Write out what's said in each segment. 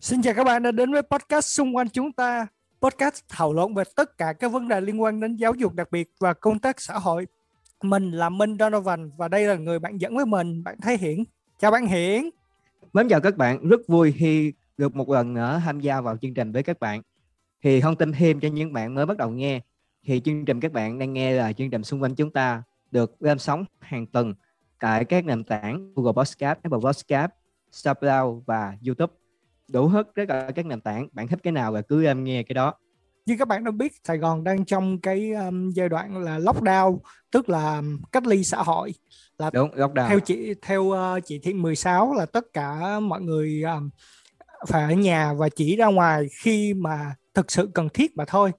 Xin chào các bạn đã đến với podcast xung quanh chúng ta. Podcast thảo luận về tất cả các vấn đề liên quan đến giáo dục đặc biệt và công tác xã hội. Mình là Minh Donovan và đây là người bạn dẫn với mình, bạn Thái Hiển. Chào bạn Hiển. Mến chào các bạn, rất vui khi được một lần nữa tham gia vào chương trình với các bạn. Thì thông tin thêm cho những bạn mới bắt đầu nghe, thì chương trình các bạn đang nghe là chương trình xung quanh chúng ta được lên sóng hàng tuần tại các nền tảng Google Podcast, Apple Podcast, SoundCloud và YouTube. Đủ hết tất cả các nền tảng, bạn thích cái nào là cứ em nghe cái đó. Như các bạn đã biết, Sài Gòn đang trong cái um, giai đoạn là lockdown, tức là cách ly xã hội. Là Đúng, lockdown. theo chỉ theo uh, chỉ thị 16 là tất cả mọi người um, phải ở nhà và chỉ ra ngoài khi mà thực sự cần thiết mà thôi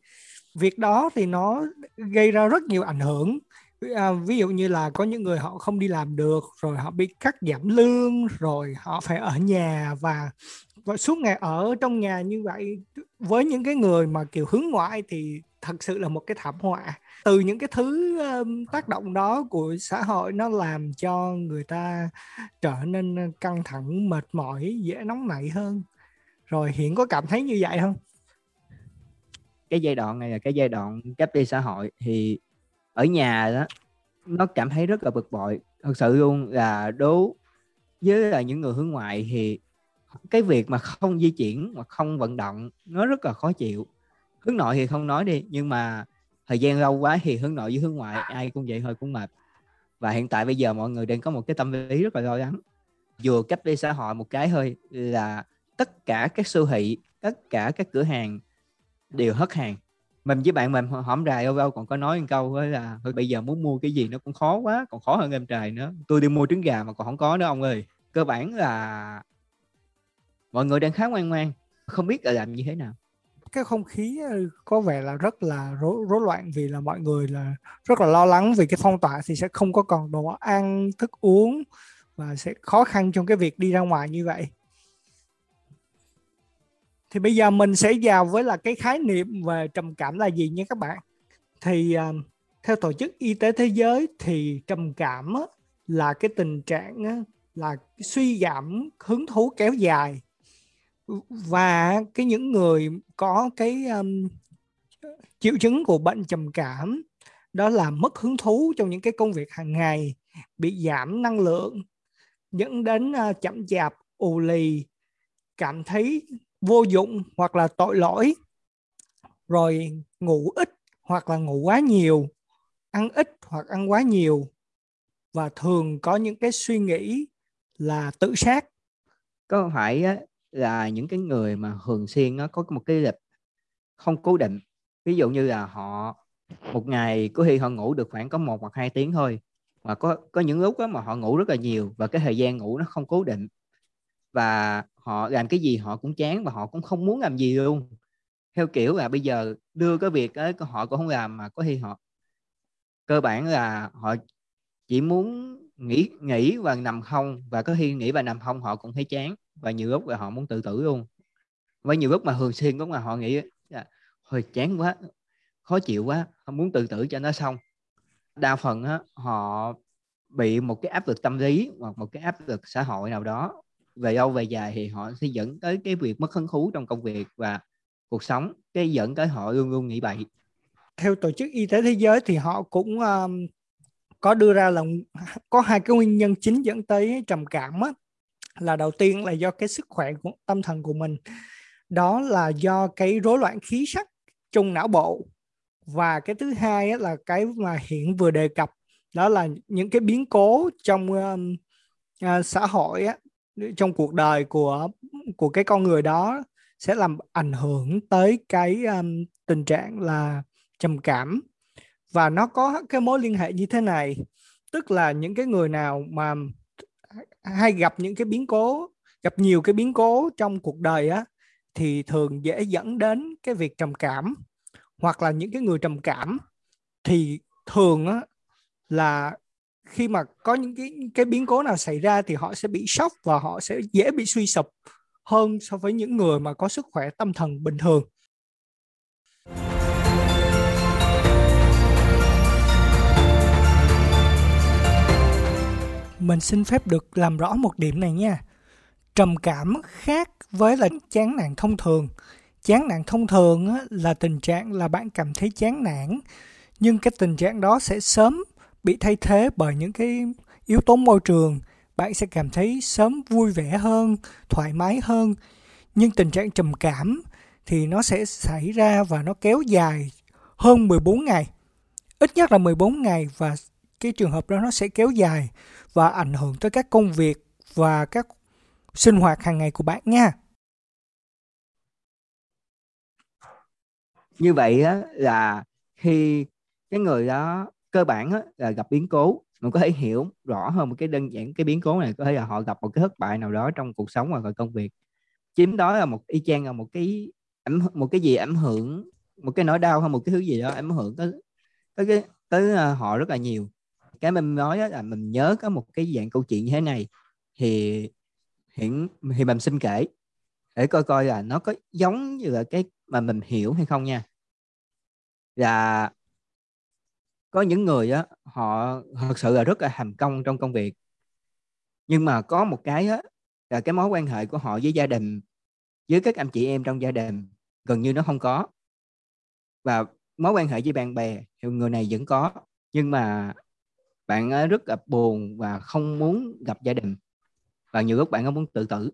việc đó thì nó gây ra rất nhiều ảnh hưởng. À, ví dụ như là có những người họ không đi làm được rồi họ bị cắt giảm lương rồi họ phải ở nhà và và suốt ngày ở trong nhà như vậy. Với những cái người mà kiểu hướng ngoại thì thật sự là một cái thảm họa. Từ những cái thứ um, tác động đó của xã hội nó làm cho người ta trở nên căng thẳng mệt mỏi dễ nóng nảy hơn. Rồi hiện có cảm thấy như vậy không? Cái giai đoạn này là cái giai đoạn cách ly xã hội, thì ở nhà đó, nó cảm thấy rất là bực bội. Thật sự luôn là đố với là những người hướng ngoại thì cái việc mà không di chuyển mà không vận động nó rất là khó chịu. Hướng nội thì không nói đi, nhưng mà thời gian lâu quá thì hướng nội với hướng ngoại ai cũng vậy thôi, cũng mệt. Và hiện tại bây giờ mọi người đang có một cái tâm lý rất là lo lắng. Vừa cách ly xã hội một cái thôi là tất cả các siêu thị, tất cả các cửa hàng đều hết hàng. Mình với bạn mình hổm rài đâu đâu còn có nói một câu ấy là bây giờ muốn mua cái gì nó cũng khó quá còn khó hơn em trời nữa. Tôi đi mua trứng gà mà còn không có nữa ông ơi. Cơ bản là mọi người đang khá ngoan ngoan không biết là làm như thế nào. Cái không khí ờ, có vẻ là rất là rối, rối loạn vì là mọi người là rất là lo lắng vì cái phong tỏa thì sẽ không có còn đồ ăn thức uống và sẽ khó khăn trong cái việc đi ra ngoài như vậy thì bây giờ mình sẽ vào với là cái khái niệm về trầm cảm là gì nha các bạn. Thì uh, theo tổ chức y tế thế giới thì trầm cảm á, là cái tình trạng á, là suy giảm hứng thú kéo dài. Và cái những người có cái um, triệu chứng của bệnh trầm cảm đó là mất hứng thú trong những cái công việc hàng ngày bị giảm năng lượng dẫn đến uh, chậm chạp ù lì cảm thấy vô dụng hoặc là tội lỗi. Rồi ngủ ít hoặc là ngủ quá nhiều, ăn ít hoặc ăn quá nhiều. Và thường có những cái suy nghĩ là tự sát. Có phải là những cái người mà thường xuyên nó có một cái lịch không cố định? Ví dụ như là họ một ngày có khi họ ngủ được khoảng có một hoặc hai tiếng thôi và có có những lúc đó mà họ ngủ rất là nhiều và cái thời gian ngủ nó không cố định. Và họ làm cái gì họ cũng chán và họ cũng không muốn làm gì luôn. Theo kiểu là bây giờ đưa cái việc ấy họ cũng không làm mà có khi họ cơ bản là họ chỉ muốn nghỉ nghỉ và nằm không và có khi nghỉ và nằm không họ cũng thấy chán và nhiều lúc là họ muốn tự tử luôn. Với nhiều lúc mà thường xuyên cũng là họ nghĩ là hơi chán quá khó chịu quá không muốn tự tử cho nó xong. Đa phần á, họ bị một cái áp lực tâm lý hoặc một cái áp lực xã hội nào đó về lâu về dài thì họ sẽ dẫn tới cái việc mất hứng thú trong công việc và cuộc sống cái dẫn tới họ luôn luôn nghĩ bậy. Theo tổ chức y tế thế giới thì họ cũng um, có đưa ra là có hai cái nguyên nhân chính dẫn tới trầm cảm á. Là đầu tiên là do cái sức khỏe của tâm thần của mình. Đó là do cái rối loạn khí sắc trong não bộ. Và cái thứ hai á, là cái mà hiện vừa đề cập đó là những cái biến cố trong um, uh, xã hội á, trong cuộc đời của của cái con người đó sẽ làm ảnh hưởng tới cái um, tình trạng là trầm cảm. Và nó có cái mối liên hệ như thế này tức là những cái người nào mà hay gặp những cái biến cố gặp nhiều cái biến cố trong cuộc đời á thì thường dễ dẫn đến cái việc trầm cảm. Hoặc là những cái người trầm cảm thì thường á là khi mà có những cái cái biến cố nào xảy ra thì họ sẽ bị sốc và họ sẽ dễ bị suy sụp hơn so với những người mà có sức khỏe tâm thần bình thường. Mình xin phép được làm rõ một điểm này nha. Trầm cảm khác với là chán nản thông thường. Chán nản thông thường là tình trạng là bạn cảm thấy chán nản, nhưng cái tình trạng đó sẽ sớm bị thay thế bởi những cái yếu tố môi trường. Bạn sẽ cảm thấy sớm vui vẻ hơn, thoải mái hơn. Nhưng tình trạng trầm cảm thì nó sẽ xảy ra và nó kéo dài hơn 14 ngày. Ít nhất là 14 ngày và cái trường hợp đó nó sẽ kéo dài và ảnh hưởng tới các công việc và các sinh hoạt hàng ngày của bạn nha. Như vậy á, là khi cái người đó cơ bản á, là gặp biến cố. Mình có thể hiểu rõ hơn một cái đơn giản cái biến cố này có thể là họ gặp một cái thất bại nào đó trong cuộc sống hoặc là công việc. Chiếm đó là một y chang là một cái ảnh một cái gì ảnh hưởng một cái nỗi đau hay một cái thứ gì đó ảnh hưởng tới tới cái tới ờ, họ rất là nhiều. Cái mình nói là mình nhớ có một cái dạng câu chuyện như thế này thì hiện thì mình xin kể để coi coi là nó có giống như là cái mà mình hiểu hay không nha. Là có những người á, họ thật sự là rất là thành công trong công việc. Nhưng mà có một cái á, là cái mối quan hệ của họ với gia đình, với các anh chị em trong gia đình gần như nó không có. Và mối quan hệ với bạn bè thì người này vẫn có, nhưng mà bạn rất là buồn và không muốn gặp gia đình. Và nhiều lúc bạn có muốn tự tử.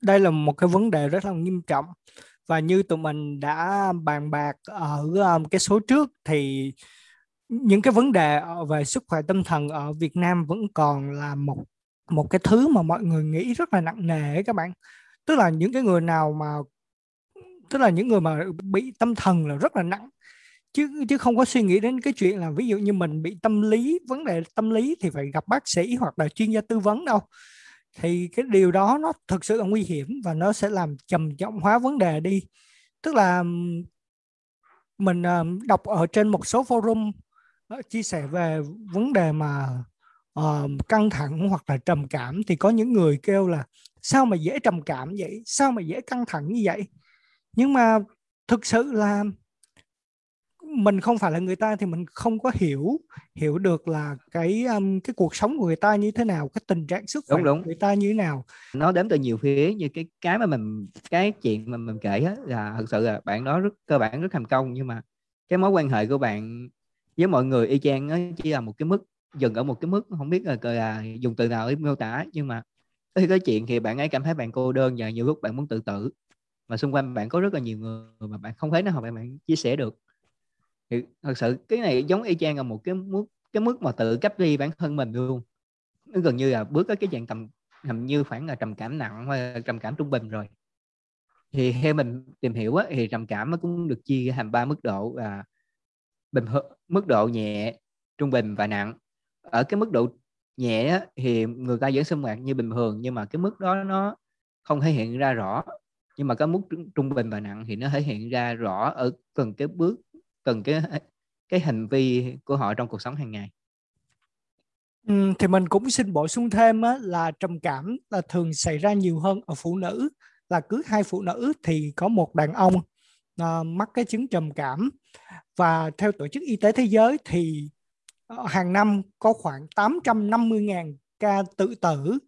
Đây là một cái vấn đề rất là nghiêm trọng. Và như tụi mình đã bàn bạc ở um, cái số trước thì những cái vấn đề ờ, về sức khỏe tâm thần ở Việt Nam vẫn còn là một một cái thứ mà mọi người nghĩ rất là nặng nề các bạn. Tức là những cái người nào mà, tức là những người mà bị tâm thần là rất là nặng. Chứ chứ không có suy nghĩ đến cái chuyện là ví dụ như mình bị tâm lý, vấn đề tâm lý thì phải gặp bác sĩ hoặc là chuyên gia tư vấn đâu. Thì cái điều đó nó thực sự là nguy hiểm và nó sẽ làm trầm trọng hóa vấn đề đi. Tức là mình ờ, đọc ở trên một số forum chia sẻ về vấn đề mà uh, căng thẳng hoặc là trầm cảm thì có những người kêu là sao mà dễ trầm cảm vậy? Sao mà dễ căng thẳng như vậy? Nhưng mà thực sự là mình không phải là người ta thì mình không có hiểu hiểu được là cái um, cái cuộc sống của người ta như thế nào cái tình trạng sức khỏe đúng, đúng. của người ta như thế nào. Nó đến từ nhiều phía như cái cái mà mình cái chuyện mà mình kể á, là thật sự là bạn đó rất cơ bản rất thành công. Nhưng mà cái mối quan hệ của bạn với mọi người y chang nó chỉ là một cái mức dừng ở một cái mức không biết là, là dùng từ nào để miêu tả nhưng mà khi có chuyện thì bạn ấy cảm thấy bạn cô đơn và nhiều lúc bạn muốn tự tử. Mà xung quanh bạn có rất là nhiều người mà bạn không thấy nào bạn bạn chia sẻ được. Thì thật sự cái này giống y chang là một cái mức cái mức mà tự cách ly bản thân mình luôn. Nó gần như là bước tới cái dạng tầm hình như khoảng là trầm cảm nặng hoặc trầm cảm trung bình rồi. Thì theo mình tìm hiểu á, thì trầm cảm nó cũng được chia thành ba mức độ là bình thường mức độ nhẹ trung bình và nặng. Ở cái mức độ nhẹ thì người ta vẫn sinh hoạt như bình thường nhưng mà cái mức đó nó không thể hiện ra rõ. Nhưng mà cái mức trung bình và nặng thì nó thể hiện ra rõ ở từng cái bước từng cái cái hành vi của họ trong cuộc sống hàng ngày. Ừ, thì mình cũng xin bổ sung thêm á, là trầm cảm là thường xảy ra nhiều hơn ở phụ nữ. Là cứ hai phụ nữ thì có một đàn ông uh, mắc cái chứng trầm cảm và theo tổ chức y tế thế giới thì ờ, hàng năm có khoảng 850.000 ca tự tử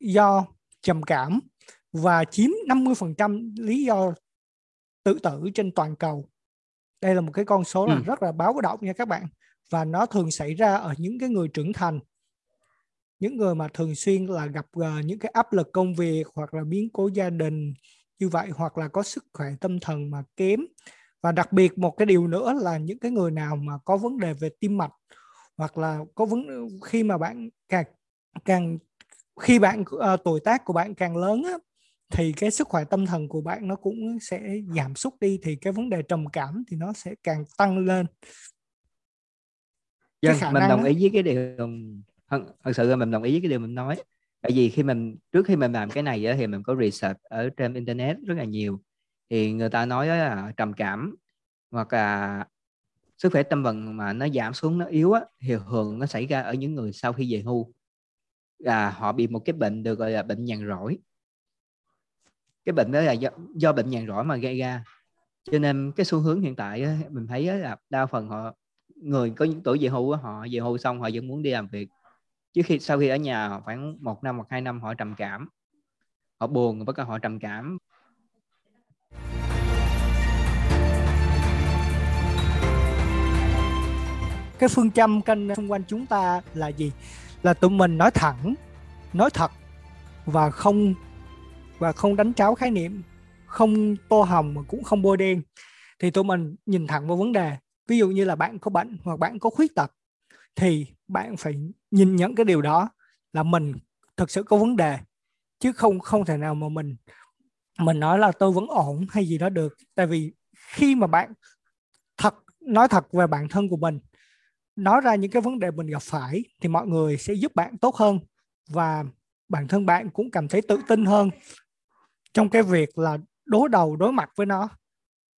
do trầm cảm và chiếm 50% lý do tự tử trên toàn cầu. Đây là một cái con số là ừ. rất là báo động nha các bạn. Và nó thường xảy ra ở những cái người trưởng thành. Những người mà thường xuyên là gặp uh, những cái áp lực công việc hoặc là biến cố gia đình như vậy hoặc là có sức khỏe tâm thần mà kém. Và đặc biệt một cái điều nữa là những cái người nào mà có vấn đề về tim mạch hoặc là có vấn khi mà bạn càng càng khi bạn uh, tuổi tác của bạn càng lớn á, thì cái sức khỏe tâm thần của bạn nó cũng sẽ giảm sút đi thì cái vấn đề trầm cảm thì nó sẽ càng tăng lên. Dân, mình đồng đó. ý với cái điều thật sự là mình đồng ý với cái điều mình nói tại vì khi mình trước khi mình làm cái này thì mình có research ở trên internet rất là nhiều. Thì người ta nói là trầm cảm hoặc là sức khỏe tâm thần mà nó giảm xuống nó yếu á, thì thường nó xảy ra ở những người sau khi về hưu. Là họ bị một cái bệnh được gọi là bệnh nhàn rỗi. Cái bệnh đó là do, do bệnh nhàn rỗi mà gây ra. Cho nên cái xu hướng hiện tại á, mình thấy á, là đa phần họ người có những tuổi về hưu á, họ về hưu xong họ vẫn muốn đi làm việc chứ khi, sau khi ở nhà khoảng một năm hoặc hai năm họ trầm cảm. Họ buồn với cả họ trầm cảm. Cái phương châm kênh xung quanh chúng ta là gì? Là tụi mình nói thẳng, nói thật và không và không đánh tráo khái niệm, không tô hồng mà cũng không bôi đen. Thì tụi mình nhìn thẳng vào vấn đề. Ví dụ như là bạn có bệnh hoặc bạn có khuyết tật, thì bạn phải nhìn nhận cái điều đó là mình thực sự có vấn đề, chứ không không thể nào mà mình mình nói là tôi vẫn ổn hay gì đó được. Tại vì khi mà bạn thật, nói thật về bản thân của mình, nói ra những cái vấn đề mình gặp phải thì mọi người sẽ giúp bạn tốt hơn và bản thân bạn cũng cảm thấy tự tin hơn trong cái việc là đối đầu, đối mặt với nó.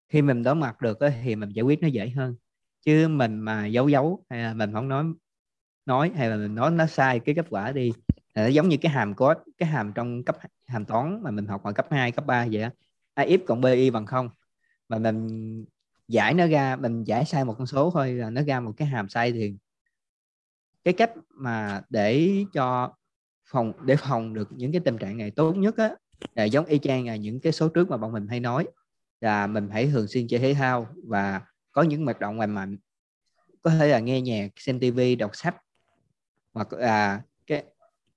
Khi mình đối mặt được thì mình giải quyết nó dễ hơn, chứ mình mà giấu giấu hay là mình không nói nói hay là mình nói nó sai cái kết quả đi. Nó giống như cái hàm code cái hàm trong cấp hàm toán mà mình học ở cấp 2, cấp 3 vậy á. A cộng b y bằng không. Mà mình giải nó ra mình giải sai một con số thôi là nó ra một cái hàm sai thì cái cách mà để cho phòng để phòng được những cái tình trạng này tốt nhất á là giống y chang là những cái số trước mà bọn mình hay nói là mình hãy thường xuyên chơi thể thao và có những hoạt động lành mạnh. Có thể là nghe nhạc xem tivi đọc sách hoặc là à, cái,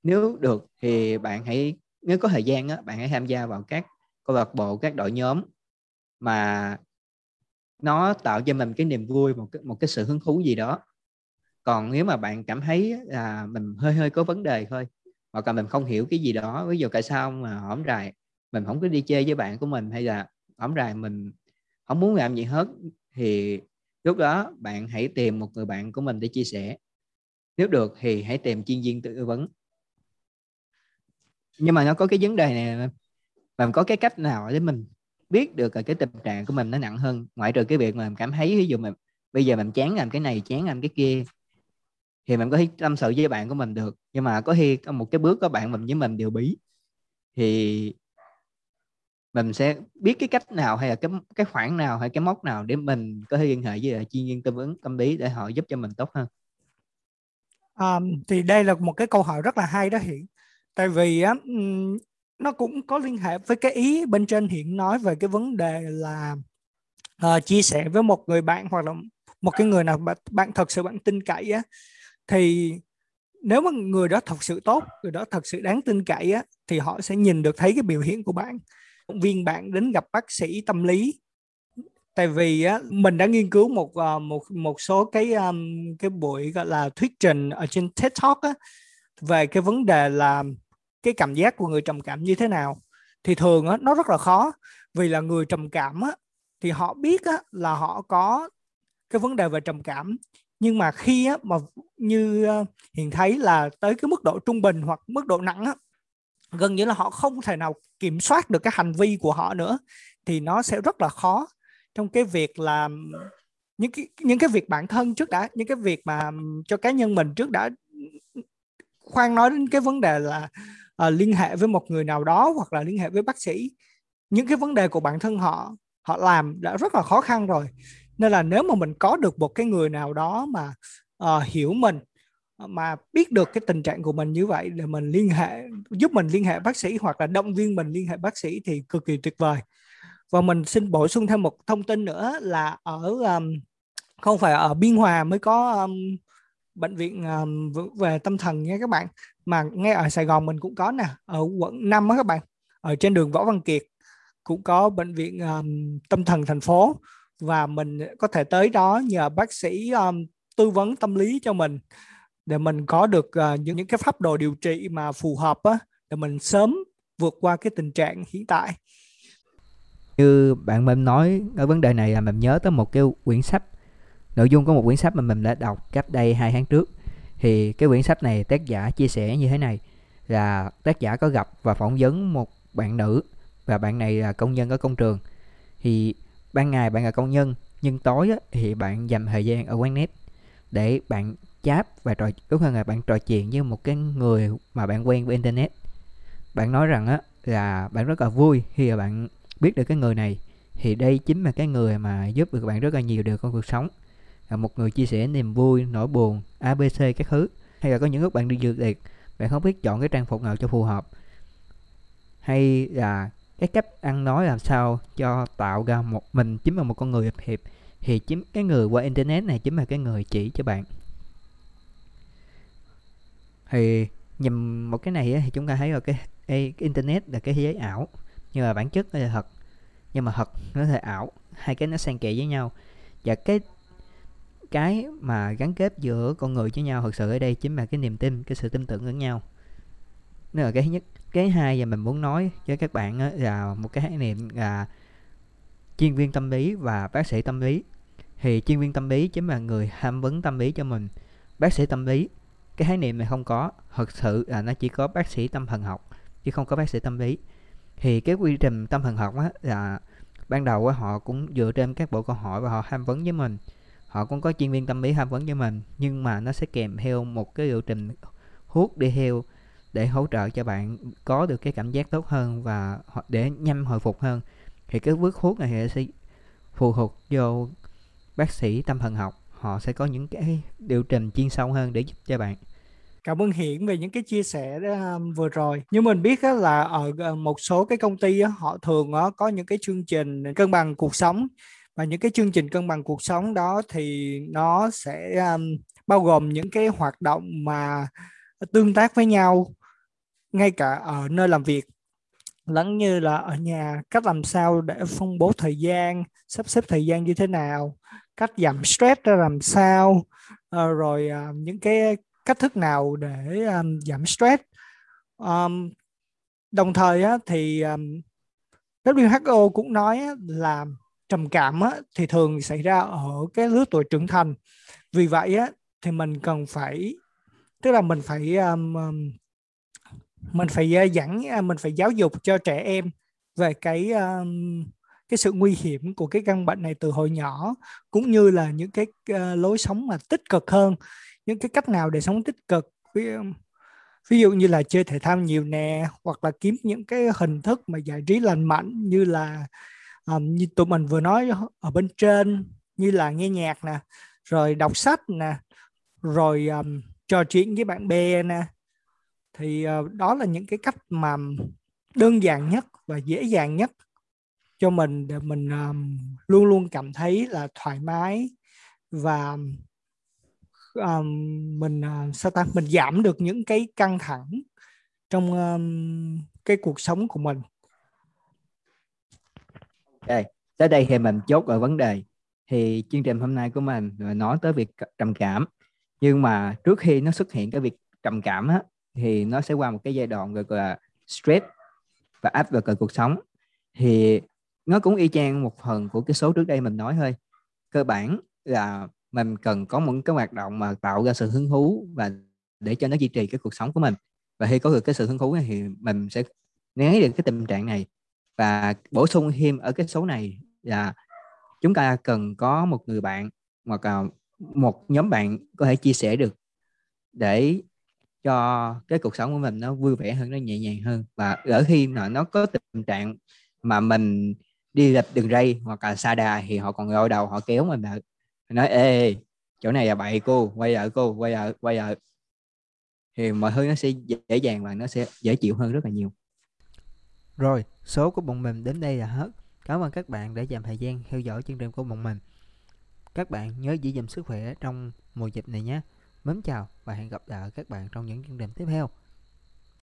nếu được thì bạn hãy, nếu có thời gian á, bạn hãy tham gia vào các câu lạc bộ, các đội nhóm mà nó tạo cho mình cái niềm vui, một cái một cái sự hứng thú gì đó. Còn nếu mà bạn cảm thấy là mình hơi hơi có vấn đề thôi, hoặc là mình không hiểu cái gì đó, ví dụ tại sao mà hổng rài, mình không có đi chơi với bạn của mình, hay là hổng rài mình không muốn làm gì hết, thì lúc đó bạn hãy tìm một người bạn của mình để chia sẻ nếu được thì hãy tìm chuyên viên tư vấn. Nhưng mà nó có cái vấn đề này làm có cái cách nào để mình biết được là cái tình trạng của mình nó nặng hơn? Ngoại trừ cái việc mà mình cảm thấy ví dụ mình bây giờ mình chán làm cái này, chán làm cái kia, thì mình có thể tâm sự với bạn của mình được. Nhưng mà có khi có một cái bước có bạn mình với mình đều bí, thì mình sẽ biết cái cách nào hay là cái cái khoản nào hay cái mốc nào để mình có thể liên hệ với chuyên viên tư vấn tâm lý để họ giúp cho mình tốt hơn um, thì đây là một cái câu hỏi rất là hay đó hiện tại vì á nó cũng có liên hệ với cái ý bên trên hiện nói về cái vấn đề là uh, chia sẻ với một người bạn hoặc là một cái người nào bạn, bạn thật sự bạn tin cậy á. Thì nếu mà người đó thật sự tốt người đó thật sự đáng tin cậy á thì họ sẽ nhìn được thấy cái biểu hiện của bạn. Động viên bạn đến gặp bác sĩ tâm lý tại vì á mình đã nghiên cứu một ờ, một một số cái um, cái buổi gọi là thuyết trình ở trên TED Talk á về cái vấn đề là cái cảm giác của người trầm cảm như thế nào. Thì thường á nó rất là khó vì là người trầm cảm á thì họ biết á là họ có cái vấn đề về trầm cảm. Nhưng mà khi á, mà như uh, thấy là tới cái mức độ trung bình hoặc mức độ nặng á, gần như là họ không thể nào kiểm soát được cái hành vi của họ nữa thì nó sẽ rất là khó trong cái việc là những cái những cái việc bản thân trước đã những cái việc mà cho cá nhân mình trước đã khoan nói đến cái vấn đề là uh, liên hệ với một người nào đó hoặc là liên hệ với bác sĩ. Những cái vấn đề của bản thân họ họ làm đã rất là khó khăn rồi. Nên là nếu mà mình có được một cái người nào đó mà uh, hiểu mình mà biết được cái tình trạng của mình như vậy để mình liên hệ giúp mình liên hệ bác sĩ hoặc là động viên mình liên hệ bác sĩ thì cực kỳ tuyệt vời và mình xin bổ sung thêm một thông tin nữa là ở um, không phải ở biên hòa mới có um, bệnh viện um, về tâm thần nha các bạn mà ngay ở sài gòn mình cũng có nè ở quận 5 á các bạn ở trên đường võ văn kiệt cũng có bệnh viện um, tâm thần thành phố. Và mình có thể tới đó nhờ bác sĩ um, tư vấn tâm lý cho mình để mình có được uh, những những cái pháp đồ điều trị mà phù hợp á để mình sớm vượt qua cái tình trạng hiện tại như bạn mình nói ở vấn đề này là mình nhớ tới một cái quyển sách. Nội dung của một quyển sách mà mình đã đọc cách đây hai tháng trước. Thì cái quyển sách này tác giả chia sẻ như thế này là tác giả có gặp và phỏng vấn một bạn nữ và bạn này là công nhân ở công trường. Thì ban ngày bạn là công nhân nhưng tối á, thì bạn dành thời gian ở quán net để bạn chat và trò đúng hơn là bạn trò chuyện với một cái người mà bạn quen với internet. Bạn nói rằng á là bạn rất là vui khi mà bạn biết được cái người này thì đây chính là cái người mà giúp được bạn rất là nhiều điều trong cuộc sống. Là một người chia sẻ niềm vui nỗi buồn abc các thứ. Hay là có những lúc bạn đi dự tiệc bạn không biết chọn cái trang phục nào cho phù hợp. Hay là cái cách ăn nói làm sao cho tạo ra một mình chính là một con người hiệp hiệp thì chính cái người qua internet này chính là cái người chỉ cho bạn. Thì nhìn một cái này thì chúng ta thấy là cái, cái internet là cái thế giới ảo nhưng mà bản chất nó là thật. Nhưng mà thật nó là ảo, hai cái nó xen kẽ với nhau. Và cái cái mà gắn kết giữa con người với nhau thật sự ở đây chính là cái niềm tin, cái sự tin tưởng lẫn nhau. Nó là cái thứ nhất. Cái hai và mình muốn nói với các bạn là một cái khái niệm là chuyên viên tâm lý và bác sĩ tâm lý. Thì chuyên viên tâm lý chính là người tham vấn tâm lý cho mình. Bác sĩ tâm lý, cái khái niệm này không có. Thật sự là nó chỉ có bác sĩ tâm thần học, chứ không có bác sĩ tâm lý thì cái quy trình tâm thần học á, là ban đầu á, họ cũng dựa trên các bộ câu hỏi và họ tham vấn với mình. Họ cũng có chuyên viên tâm lý tham vấn với mình, nhưng mà nó sẽ kèm theo một cái liệu trình hút đi theo để hỗ trợ cho bạn có được cái cảm giác tốt hơn và để nhanh hồi phục hơn. Thì cái bước hút này thì sẽ phù thuộc vô bác sĩ tâm thần học. Họ sẽ có những cái điều trình chuyên sâu hơn để giúp cho bạn cảm ơn hiển về những cái chia sẻ đó, um, vừa rồi. Như mình biết đó là ở ờ, một số cái công ty đó, họ thường đó, có những cái chương trình cân bằng cuộc sống và những cái chương trình cân bằng cuộc sống đó thì nó sẽ um, bao gồm những cái hoạt động mà tương tác với nhau ngay cả ở nơi làm việc lẫn như là ở nhà cách làm sao để phân bố thời gian sắp xếp thời gian như thế nào cách giảm stress ra làm sao ờ, rồi à, những cái cách thức nào để um, giảm stress? Um, đồng thời á, thì um, WHO cũng nói á, là trầm cảm á, thì thường xảy ra ở cái lứa tuổi trưởng thành. Vì vậy á, thì mình cần phải tức là mình phải um, um mình phải uh, dẫn uh, mình phải giáo dục cho trẻ em về cái um, cái sự nguy hiểm của cái căn bệnh này từ hồi nhỏ cũng như là những cái uh, lối sống mà tích cực hơn những cái cách nào để sống tích cực? Ví, ví dụ như là chơi thể thao nhiều nè hoặc là kiếm những cái hình thức mà giải trí lành mạnh như là um, như tụi mình vừa nói ở bên trên như là nghe nhạc nè rồi đọc sách nè rồi um, trò chuyện với bạn bè nè. Thì uh, đó là những cái cách mà đơn giản nhất và dễ dàng nhất cho mình để mình um, luôn luôn cảm thấy là thoải mái và um, mình uh, sao ta mình giảm được những cái căng thẳng trong um, cái cuộc sống của mình. Ok, tới đây thì mình chốt ở vấn đề. Thì chương trình hôm nay của mình nói tới việc trầm cảm. Nhưng mà trước khi nó xuất hiện cái việc trầm cảm á, thì nó sẽ qua một cái giai đoạn gọi là stress và áp lực ở cuộc sống. Thì nó cũng y chang một phần của cái số trước đây mình nói thôi. Cơ bản là mình cần có một cái hoạt động mà tạo ra sự hứng thú và để cho nó duy trì cái cuộc sống của mình. Và khi có được cái sự hứng thú này thì mình sẽ né được cái tình trạng này. Và bổ sung thêm ở cái số này là chúng ta cần có một người bạn hoặc là một nhóm bạn có thể chia sẻ được để cho cái cuộc sống của mình nó vui vẻ hơn, nó nhẹ nhàng hơn. Và ở khi mà nó có tình trạng mà mình đi lệch đường ray hoặc là xa đà thì họ còn gọi đầu, họ kéo mình lại nói, ê, chỗ này là bậy cô, quay lại cô, quay lại quay lại. Thì mọi thứ nó sẽ dễ dàng và nó sẽ dễ chịu hơn rất là nhiều. Rồi, số của bọn mình đến đây là hết. Cảm ơn các bạn đã dành thời gian theo dõi chương trình của bọn mình. Các bạn nhớ giữ gìn sức khỏe trong mùa dịch này nhé. Mến chào và hẹn gặp lại các bạn trong những chương trình tiếp theo.